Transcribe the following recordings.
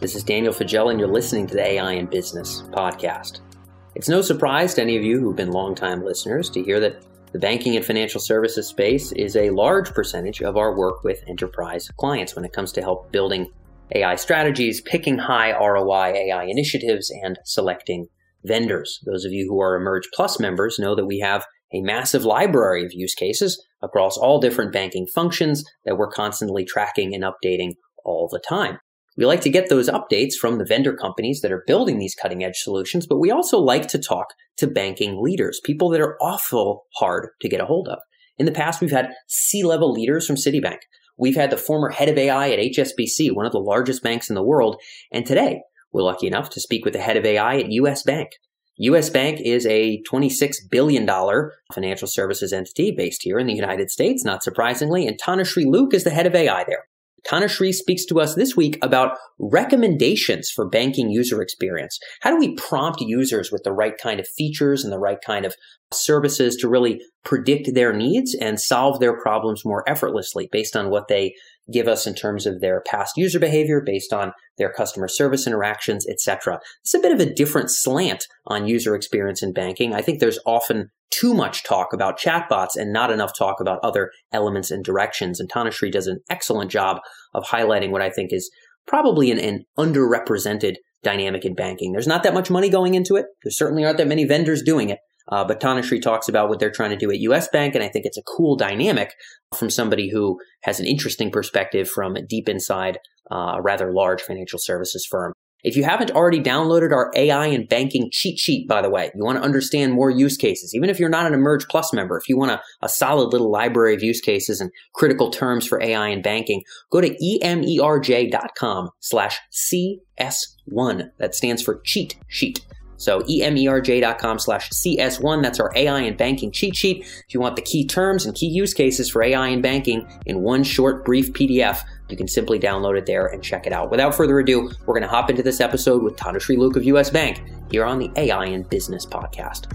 This is Daniel Faggella, and you're listening to the AI in Business podcast. It's no surprise to any of you who've been longtime listeners to hear that the banking and financial services space is a large percentage of our work with enterprise clients when it comes to help building AI strategies, picking high ROI AI initiatives, and selecting vendors. Those of you who are Emerj Plus members know that we have a massive library of use cases across all different banking functions that we're constantly tracking and updating all the time. We like to get those updates from the vendor companies that are building these cutting edge solutions, but we also like to talk to banking leaders, people that are awful hard to get a hold of. In the past, we've had C level leaders from Citibank. We've had the former head of AI at HSBC, one of the largest banks in the world. And today, we're lucky enough to speak with the head of AI at US Bank. US Bank is a $26 billion financial services entity based here in the United States, not surprisingly, and Tanushree Luke is the head of AI there. Tanushree speaks to us this week about recommendations for banking user experience. How do we prompt users with the right kind of features and the right kind of services to really predict their needs and solve their problems more effortlessly based on what they give us in terms of their past user behavior, based on their customer service interactions, etc. It's a bit of a different slant on user experience in banking. I think there's often too much talk about chatbots and not enough talk about other elements and directions. And Tanushree does an excellent job of highlighting what I think is probably an, an underrepresented dynamic in banking. There's not that much money going into it. There certainly aren't that many vendors doing it. Uh, but Tanushree talks about what they're trying to do at US Bank, and I think it's a cool dynamic from somebody who has an interesting perspective from deep inside uh, a rather large financial services firm. If you haven't already downloaded our AI and banking cheat sheet, by the way, you want to understand more use cases, even if you're not an Emerj Plus member, if you want a, a solid little library of use cases and critical terms for AI and banking, go to emerj.com slash CS1. That stands for cheat sheet. So emerj.com slash CS1, that's our AI and banking cheat sheet. If you want the key terms and key use cases for AI and banking in one short, brief PDF, you can simply download it there and check it out. Without further ado, we're going to hop into this episode with Tanushree Luke of US Bank here on the AI and Business Podcast.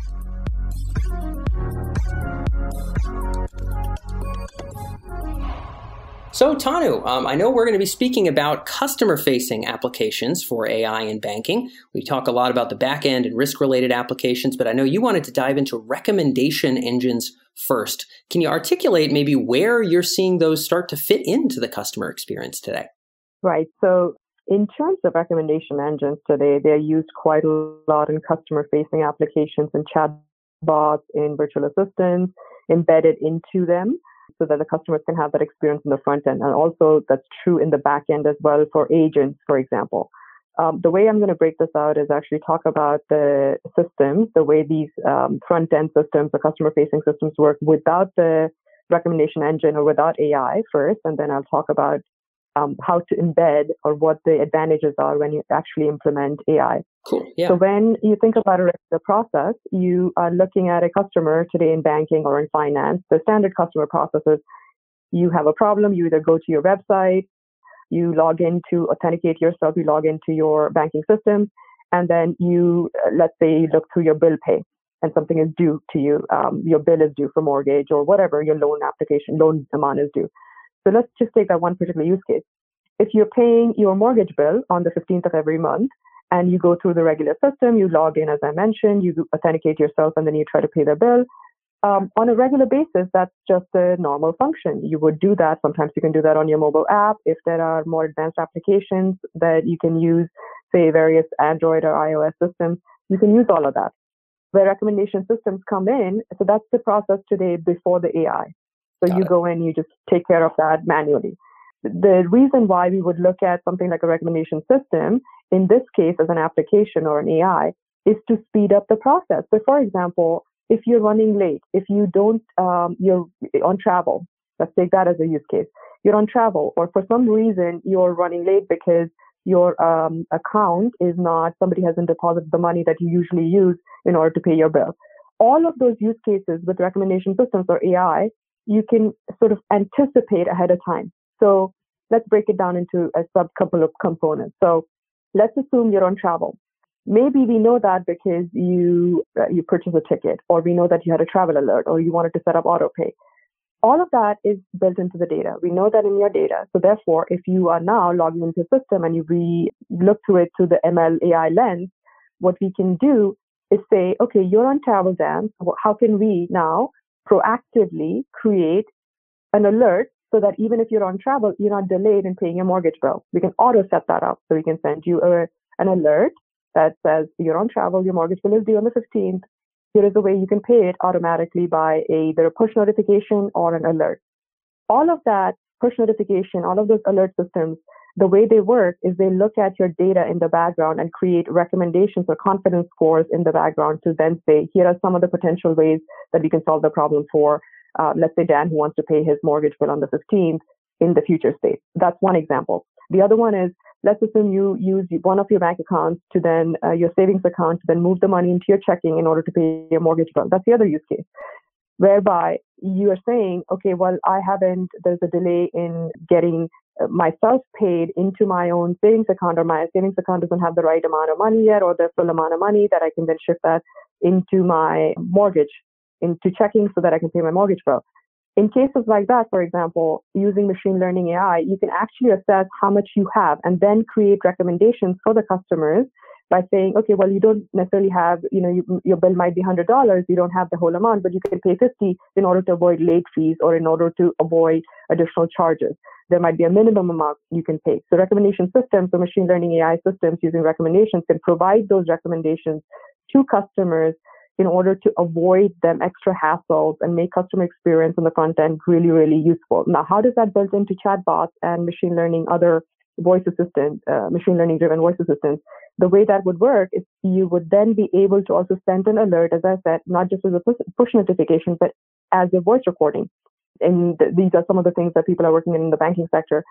So, Tanu, um, I know we're going to be speaking about customer facing applications for AI in banking. We talk a lot about the back end and risk related applications, but I know you wanted to dive into recommendation engines first. Can you articulate maybe where you're seeing those start to fit into the customer experience today? Right. So, in terms of recommendation engines today, they're used quite a lot in customer facing applications and chatbots, in virtual assistants, embedded into them so that the customers can have that experience in the front end. And also that's true in the back end as well for agents, for example. Um, the way I'm going to break this out is actually talk about the systems, the way these um, front end systems, the customer facing systems work without the recommendation engine or without AI first, and then I'll talk about um, how to embed or what the advantages are when you actually implement AI. Cool. Yeah. So when you think about the process, you are looking at a customer today in banking or in finance. The standard customer processes: you have a problem, you either go to your website, you log in to authenticate yourself, you log into your banking system, and then you, uh, let's say, you look through your bill pay and something is due to you. Um, your bill is due for mortgage or whatever your loan application, loan amount is due. So let's just take that one particular use case. If you're paying your mortgage bill on the 15th of every month and you go through the regular system, you log in, as I mentioned, you authenticate yourself, and then you try to pay the bill. Um, on a regular basis, that's just a normal function. You would do that. Sometimes you can do that on your mobile app. If there are more advanced applications that you can use, say various Android or iOS systems, you can use all of that. Where recommendation systems come in, so that's the process today before the AI. So Got you it. go in, you just take care of that manually. The reason why we would look at something like a recommendation system, in this case as an application or an AI, is to speed up the process. So, for example, if you're running late, if you don't, um, you're on travel, let's take that as a use case. You're on travel, or for some reason you're running late because your um, account is not, somebody hasn't deposited the money that you usually use in order to pay your bill. All of those use cases with recommendation systems or AI you can sort of anticipate ahead of time. So let's break it down into a sub couple of components. So let's assume you're on travel. Maybe we know that because you uh, you purchased a ticket, or we know that you had a travel alert, or you wanted to set up auto pay. all of that is built into the data. We know that in your data. So therefore, if you are now logging into the system and you re- look through it through the ML AI lens, what we can do is say, okay, you're on travel Dan. How can we now proactively create an alert so that even if you're on travel, you're not delayed in paying your mortgage bill? We can auto set that up. So we can send you a, an alert that says you're on travel, your mortgage bill is due on the 15th Here is a way you can pay it automatically by either a push notification or an alert. All of that push notification, all of those alert systems, the way they work is they look at your data in the background and create recommendations or confidence scores in the background to then say, here are some of the potential ways that we can solve the problem for, uh, let's say Dan who wants to pay his mortgage bill on the 15th in the future state. That's one example. The other one is let's assume you use one of your bank accounts to then uh, your savings account to then move the money into your checking in order to pay your mortgage bill. That's the other use case, whereby you are saying, okay, well, I haven't. There's a delay in getting uh, myself paid into my own savings account, or my savings account doesn't have the right amount of money yet, or the full amount of money that I can then shift that into my mortgage, into checking, so that I can pay my mortgage bill. In cases like that, for example, using machine learning AI, you can actually assess how much you have and then create recommendations for the customers by saying, okay, well, you don't necessarily have, you know, you, your bill might be $100, you don't have the whole amount, but you can pay 50 in order to avoid late fees or in order to avoid additional charges. There might be a minimum amount you can pay. So recommendation systems, so machine learning AI systems using recommendations can provide those recommendations to customers in order to avoid them extra hassles and make customer experience on the front end really, really useful. Now, how does that build into chatbots and machine learning, other voice assistant, uh, machine learning driven voice assistants? The way that would work is you would then be able to also send an alert, as I said, not just as a push notification, but as a voice recording. And th- these are some of the things that people are working in the banking sector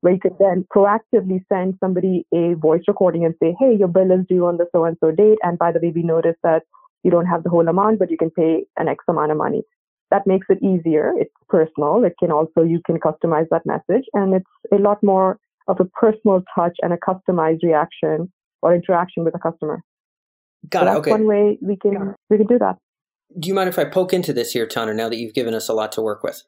where you could then proactively send somebody a voice recording and say, hey, your bill is due on the so and so date. And by the way, we noticed that you don't have the whole amount, but you can pay an X amount of money. That makes it easier. It's personal. It can also, you can customize that message and it's a lot more of a personal touch and a customized reaction or interaction with the customer. Got so it. That's okay. one way we can, we can do that. Do you mind if I poke into this here, Tanu, now that you've given us a lot to work with?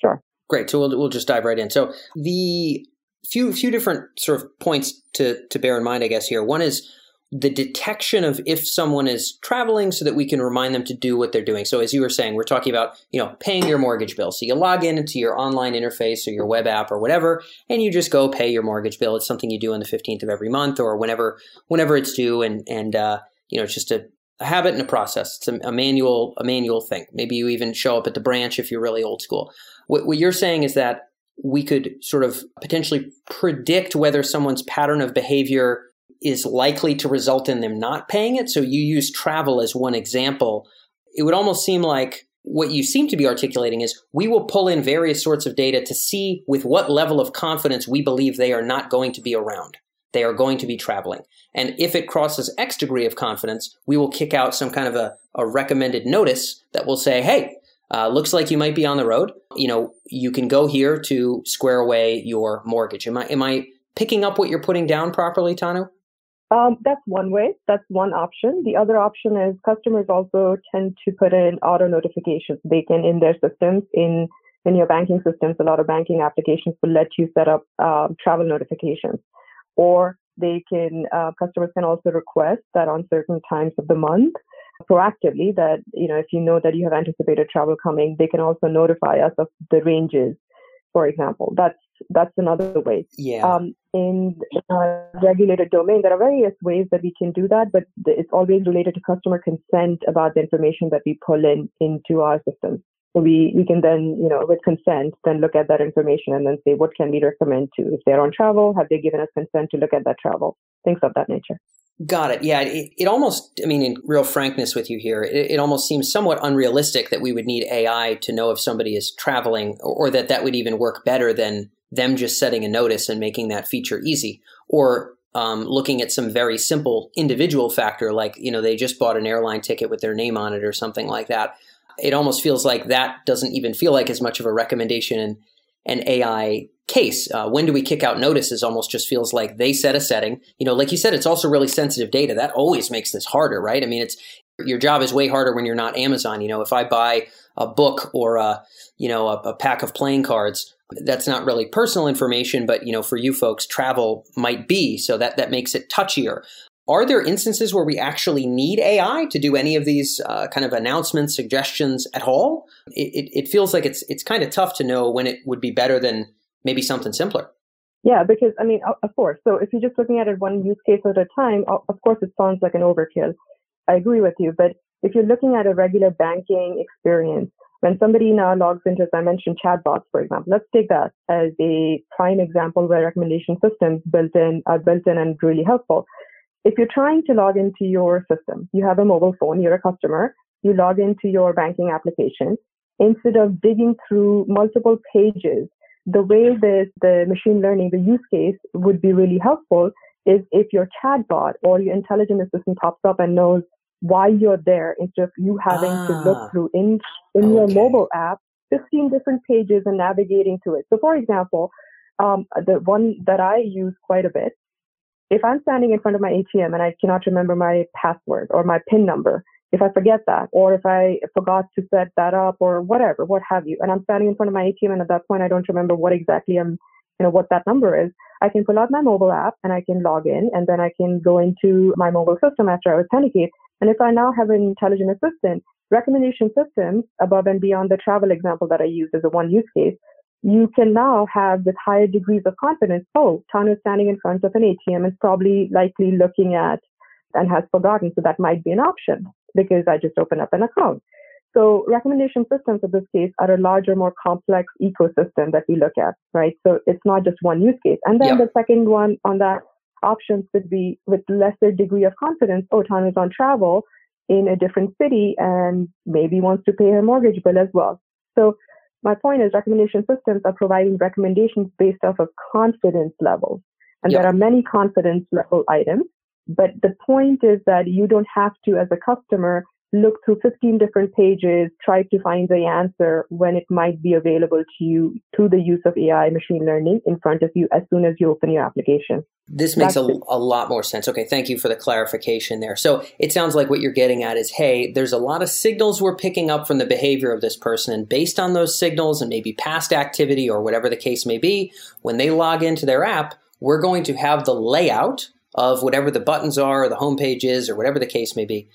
Sure. Great. So we'll, we'll just dive right in. So the few few different sort of points to to bear in mind, I guess here. One is the detection of if someone is traveling so that we can remind them to do what they're doing. So as you were saying, we're talking about, you know, paying your mortgage bill. So you log in into your online interface or your web app or whatever, and you just go pay your mortgage bill. It's something you do on the 15th of every month or whenever, whenever it's due. And, and, uh, you know, it's just a, a habit and a process. It's a, a, manual, a manual thing. Maybe you even show up at the branch if you're really old school. What, what you're saying is that we could sort of potentially predict whether someone's pattern of behavior is likely to result in them not paying it. So you use travel as one example. It would almost seem like what you seem to be articulating is we will pull in various sorts of data to see with what level of confidence we believe they are not going to be around. They are going to be traveling. And if it crosses X degree of confidence, we will kick out some kind of a, a recommended notice that will say, hey, uh, looks like you might be on the road. You know, you can go here to square away your mortgage. Am I, am I picking up what you're putting down properly, Tanu? Um, that's one way. That's one option. The other option is customers also tend to put in auto notifications. They can in their systems in in your banking systems. A lot of banking applications will let you set up uh, travel notifications, or they can uh, customers can also request that on certain times of the month proactively that you know if you know that you have anticipated travel coming, they can also notify us of the ranges. For example, that's that's another way. Yeah. Um, in a regulated domain, there are various ways that we can do that, but it's always related to customer consent about the information that we pull in into our system. So we, we can then, you know, with consent, then look at that information and then say, what can we recommend to? If they're on travel, have they given us consent to look at that travel? Things of that nature. Got it. Yeah. It, it almost, I mean, in real frankness with you here, it, it, almost seems somewhat unrealistic that we would need AI to know if somebody is traveling or, or that that would even work better than them just setting a notice and making that feature easy or um, looking at some very simple individual factor like you know they just bought an airline ticket with their name on it or something like that. It almost feels like that doesn't even feel like as much of a recommendation in an ai case. Uh, when do we kick out notices? Almost just feels like they set a setting. You know like you said it's also really sensitive data. That always makes this harder right? I mean it's Your job is way harder when you're not Amazon. You know, if I buy a book or a, you know, a, a pack of playing cards, that's not really personal information, but you know, for you folks, travel might be. So that that makes it touchier. Are there instances where we actually need AI to do any of these uh, kind of announcements, suggestions at all? It, it, it feels like it's it's kind of tough to know when it would be better than maybe something simpler. Yeah, because I mean, of course. So if you're just looking at it one use case at a time, of course, it sounds like an overkill. I agree with you. But if you're looking at a regular banking experience, when somebody now logs into, as I mentioned, chatbots, for example, let's take that as a prime example where recommendation systems built in are built in and really helpful. If you're trying to log into your system, you have a mobile phone, you're a customer, you log into your banking application. Instead of digging through multiple pages, the way that the machine learning, the use case would be really helpful is if your chatbot or your intelligent assistant pops up and knows why you're there instead of you having ah, to look ah. through in in okay. your mobile app 15 different pages and navigating to it. So for example, um, the one that I use quite a bit if I'm standing in front of my ATM and I cannot remember my password or my PIN number, if I forget that, or if I forgot to set that up or whatever, what have you, and I'm standing in front of my ATM and at that point I don't remember what exactly I'm, you know, what that number is, I can pull out my mobile app and I can log in and then I can go into my mobile system after I authenticate. And if I now have an intelligent assistant, recommendation systems above and beyond the travel example that I used as a one use case you can now have with higher degrees of confidence, oh, Tanu is standing in front of an ATM and probably likely looking at and has forgotten. So that might be an option because I just opened up an account. So recommendation systems in this case are a larger, more complex ecosystem that we look at, right? So it's not just one use case. And then yep. the second one on that options would be with lesser degree of confidence. Oh, is on travel in a different city and maybe wants to pay her mortgage bill as well. So my point is recommendation systems are providing recommendations based off of confidence levels. And yep. there are many confidence level items. But the point is that you don't have to, as a customer, look through 15 different pages, try to find the answer when it might be available to you through the use of AI machine learning in front of you as soon as you open your application. This makes a, a, lot more sense. Okay, thank you for the clarification there. So it sounds like what you're getting at is hey, there's a lot of signals we're picking up from the behavior of this person. And based on those signals and maybe past activity or whatever the case may be, when they log into their app, we're going to have the layout of whatever the buttons are or the homepage is or whatever the case may be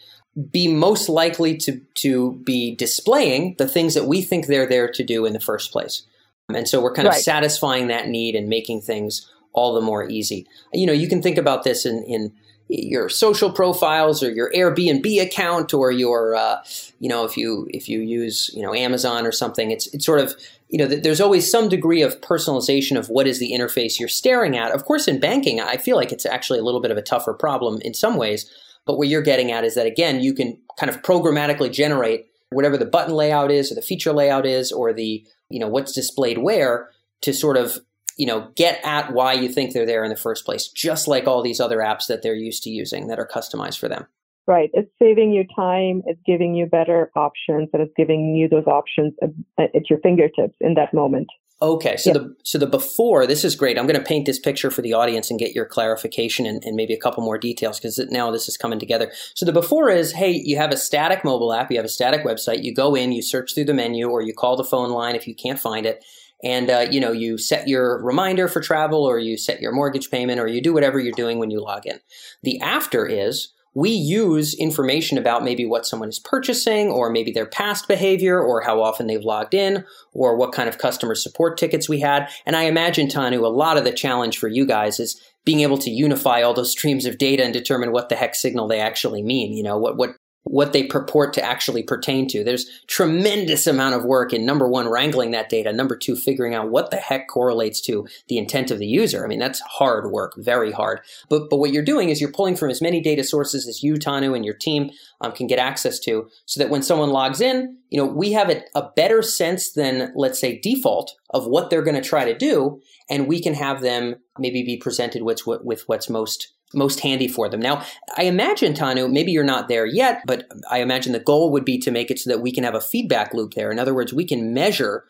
be most likely to, to be displaying the things that we think they're there to do in the first place. And so we're kind right. of satisfying that need and making things all the more easy. You know, you can think about this in, in your social profiles or your Airbnb account or your, uh, you know, if you if you use you know Amazon or something, it's it's sort of you know there's always some degree of personalization of what is the interface you're staring at. Of course, in banking, I feel like it's actually a little bit of a tougher problem in some ways but what you're getting at is that again, you can kind of programmatically generate whatever the button layout is or the feature layout is or the, you know, what's displayed where to sort of, you know, get at why you think they're there in the first place, just like all these other apps that they're used to using that are customized for them. Right. It's saving you time. It's giving you better options and it's giving you those options at your fingertips in that moment. Okay, so the so the before this is great. I'm going to paint this picture for the audience and get your clarification and, and maybe a couple more details because now this is coming together. So the before is, hey, you have a static mobile app, you have a static website. You go in, you search through the menu, or you call the phone line if you can't find it, and uh, you know you set your reminder for travel, or you set your mortgage payment, or you do whatever you're doing when you log in. The after is we use information about maybe what someone is purchasing or maybe their past behavior or how often they've logged in or what kind of customer support tickets we had. And I imagine, Tanu, a lot of the challenge for you guys is being able to unify all those streams of data and determine what the heck signal they actually mean. You know, what, what what they purport to actually pertain to. There's tremendous amount of work in number one, wrangling that data. Number two, figuring out what the heck correlates to the intent of the user. I mean, that's hard work, very hard. But, but what you're doing is you're pulling from as many data sources as you, Tanu, and your team um, can get access to so that when someone logs in, you know, we have a, a better sense than, let's say, default of what they're going to try to do. And we can have them maybe be presented with, with what's most most handy for them. Now, I imagine, Tanu, maybe you're not there yet, but I imagine the goal would be to make it so that we can have a feedback loop there. In other words, we can measure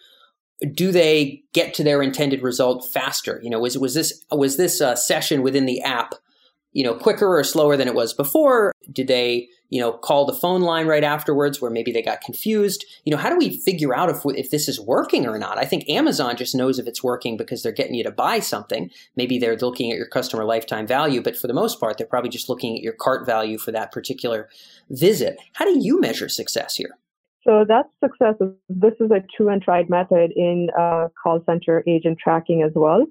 do they get to their intended result faster? You know, was was this was this uh, session within the app, you know, quicker or slower than it was before? Did they, you know, call the phone line right afterwards where maybe they got confused? You know, how do we figure out if, if this is working or not? I think Amazon just knows if it's working because they're getting you to buy something. Maybe they're looking at your customer lifetime value, but for the most part, they're probably just looking at your cart value for that particular visit. How do you measure success here? So that's success. This is a true and tried method in uh, call center agent tracking as well.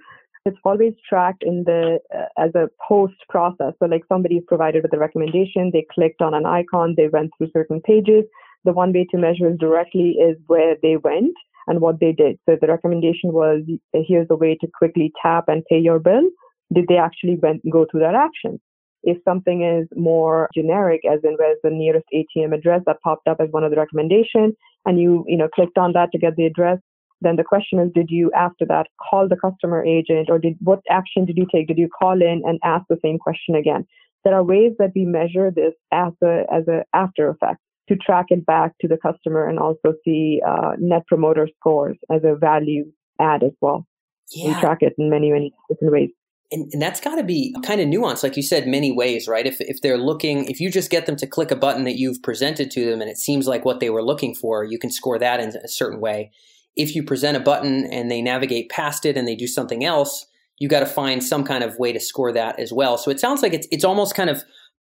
It's always tracked in the uh, as a post process. So like somebody is provided with a recommendation, they clicked on an icon, they went through certain pages. The one way to measure it directly is where they went and what they did. So the recommendation was here's a way to quickly tap and pay your bill. Did they actually went, go through that action? If something is more generic, as in where's the nearest ATM address that popped up as one of the recommendations, and you you know clicked on that to get the address, then the question is, did you after that call the customer agent, or did what action did you take? Did you call in and ask the same question again? There are ways that we measure this as a as a after effect to track it back to the customer and also see uh, net promoter scores as a value add as well. Yeah. We track it in many many different ways. And, and that's got to be kind of nuanced, like you said, many ways, right? If, if they're looking, if you just get them to click a button that you've presented to them and it seems like what they were looking for, you can score that in a certain way. If you present a button and they navigate past it and they do something else, you got to find some kind of way to score that as well. So it sounds like it's it's almost kind of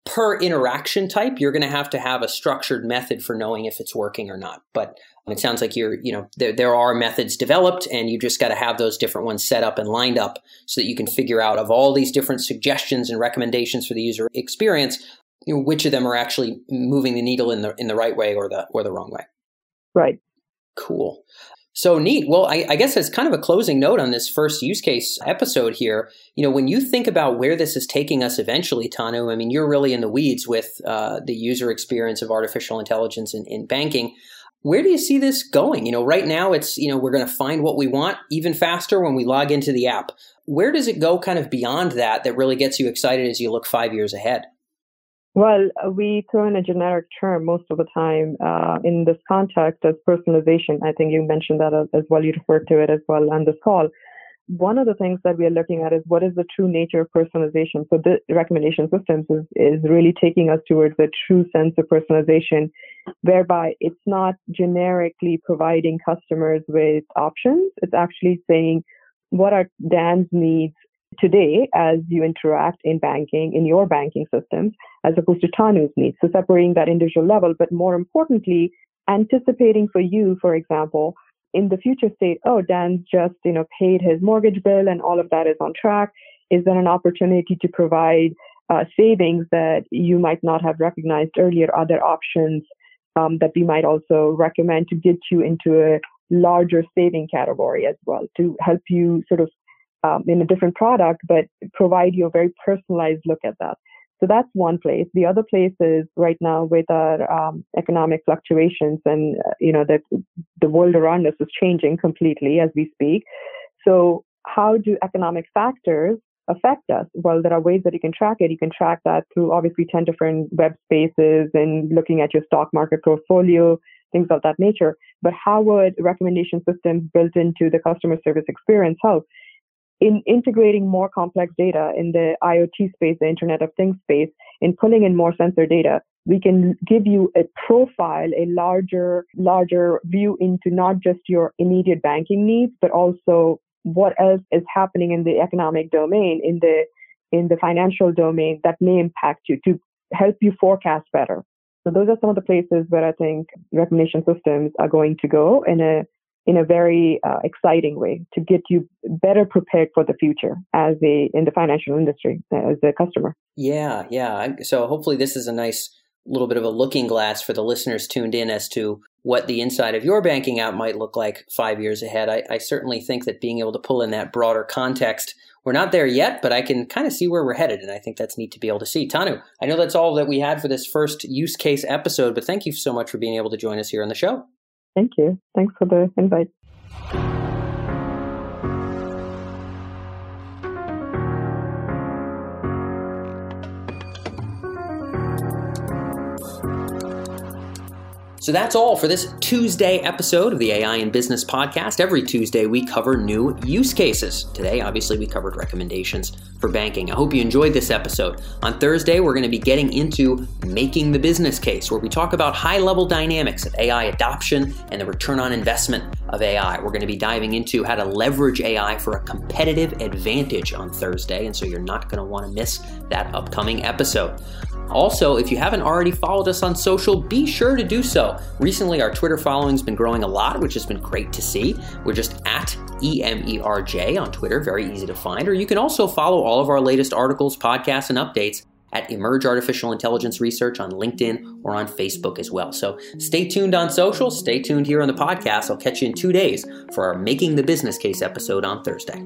per interaction type, you're going to have to have a structured method for knowing if it's working or not. But it sounds like you're, you know, there, there are methods developed and you just got to have those different ones set up and lined up so that you can figure out of all these different suggestions and recommendations for the user experience, you know, which of them are actually moving the needle in the in the right way or the or the wrong way. Right. Cool. So neat. Well, I, I, guess as kind of a closing note on this first use case episode here, you know, when you think about where this is taking us eventually, Tanu, I mean, you're really in the weeds with uh, the user experience of artificial intelligence in, in banking. Where do you see this going? You know, right now it's, you know, we're going to find what we want even faster when we log into the app. Where does it go kind of beyond that that really gets you excited as you look five years ahead? Well, uh, we throw in a generic term most of the time uh, in this context as personalization. I think you mentioned that as, well. You referred to it as well on this call. One of the things that we are looking at is what is the true nature of personalization. So the recommendation systems is, is really taking us towards a true sense of personalization, whereby it's not generically providing customers with options. It's actually saying what are Dan's needs today as you interact in banking, in your banking systems, as opposed to Tanu's needs. So separating that individual level, but more importantly, anticipating for you, for example, in the future state, oh, Dan's just, you know, paid his mortgage bill and all of that is on track. Is there an opportunity to provide uh, savings that you might not have recognized earlier, other options um, that we might also recommend to get you into a larger saving category as well to help you sort of um, in a different product, but provide you a very personalized look at that. So that's one place. The other place is right now with our um, economic fluctuations and uh, you know the the world around us is changing completely as we speak. So how do economic factors affect us? Well, there are ways that you can track it. You can track that through obviously 10 different web spaces and looking at your stock market portfolio, things of that nature. But how would recommendation systems built into the customer service experience help? In integrating more complex data in the IoT space, the Internet of Things space, in pulling in more sensor data, we can give you a profile, a larger, larger view into not just your immediate banking needs, but also what else is happening in the economic domain, in the in the financial domain that may impact you to help you forecast better. So those are some of the places where I think recommendation systems are going to go in a in a very uh, exciting way to get you better prepared for the future as a in the financial industry as a customer. Yeah, yeah. So hopefully this is a nice little bit of a looking glass for the listeners tuned in as to what the inside of your banking app might look like five years ahead. I, I certainly think that being able to pull in that broader context we're not there yet, but I can kind of see where we're headed, and I think that's neat to be able to see. Tanu, I know that's all that we had for this first use case episode, but thank you so much for being able to join us here on the show. Thank you. Thanks for the invite. So that's all for this Tuesday episode of the AI in Business podcast. Every Tuesday, we cover new use cases. Today, obviously, we covered recommendations for banking. I hope you enjoyed this episode. On Thursday, we're going to be getting into making the business case, where we talk about high level dynamics of AI adoption and the return on investment of AI. We're going to be diving into how to leverage AI for a competitive advantage on Thursday, and so you're not going to want to miss that upcoming episode. Also, if you haven't already followed us on social, be sure to do so. Recently, our Twitter following's been growing a lot, which has been great to see. We're just at EMERJ on Twitter, very easy to find. Or you can also follow all of our latest articles, podcasts, and updates at Emerj Artificial Intelligence Research on LinkedIn or on Facebook as well. So stay tuned on social, stay tuned here on the podcast. I'll catch you in two days for our Making the Business Case episode on Thursday.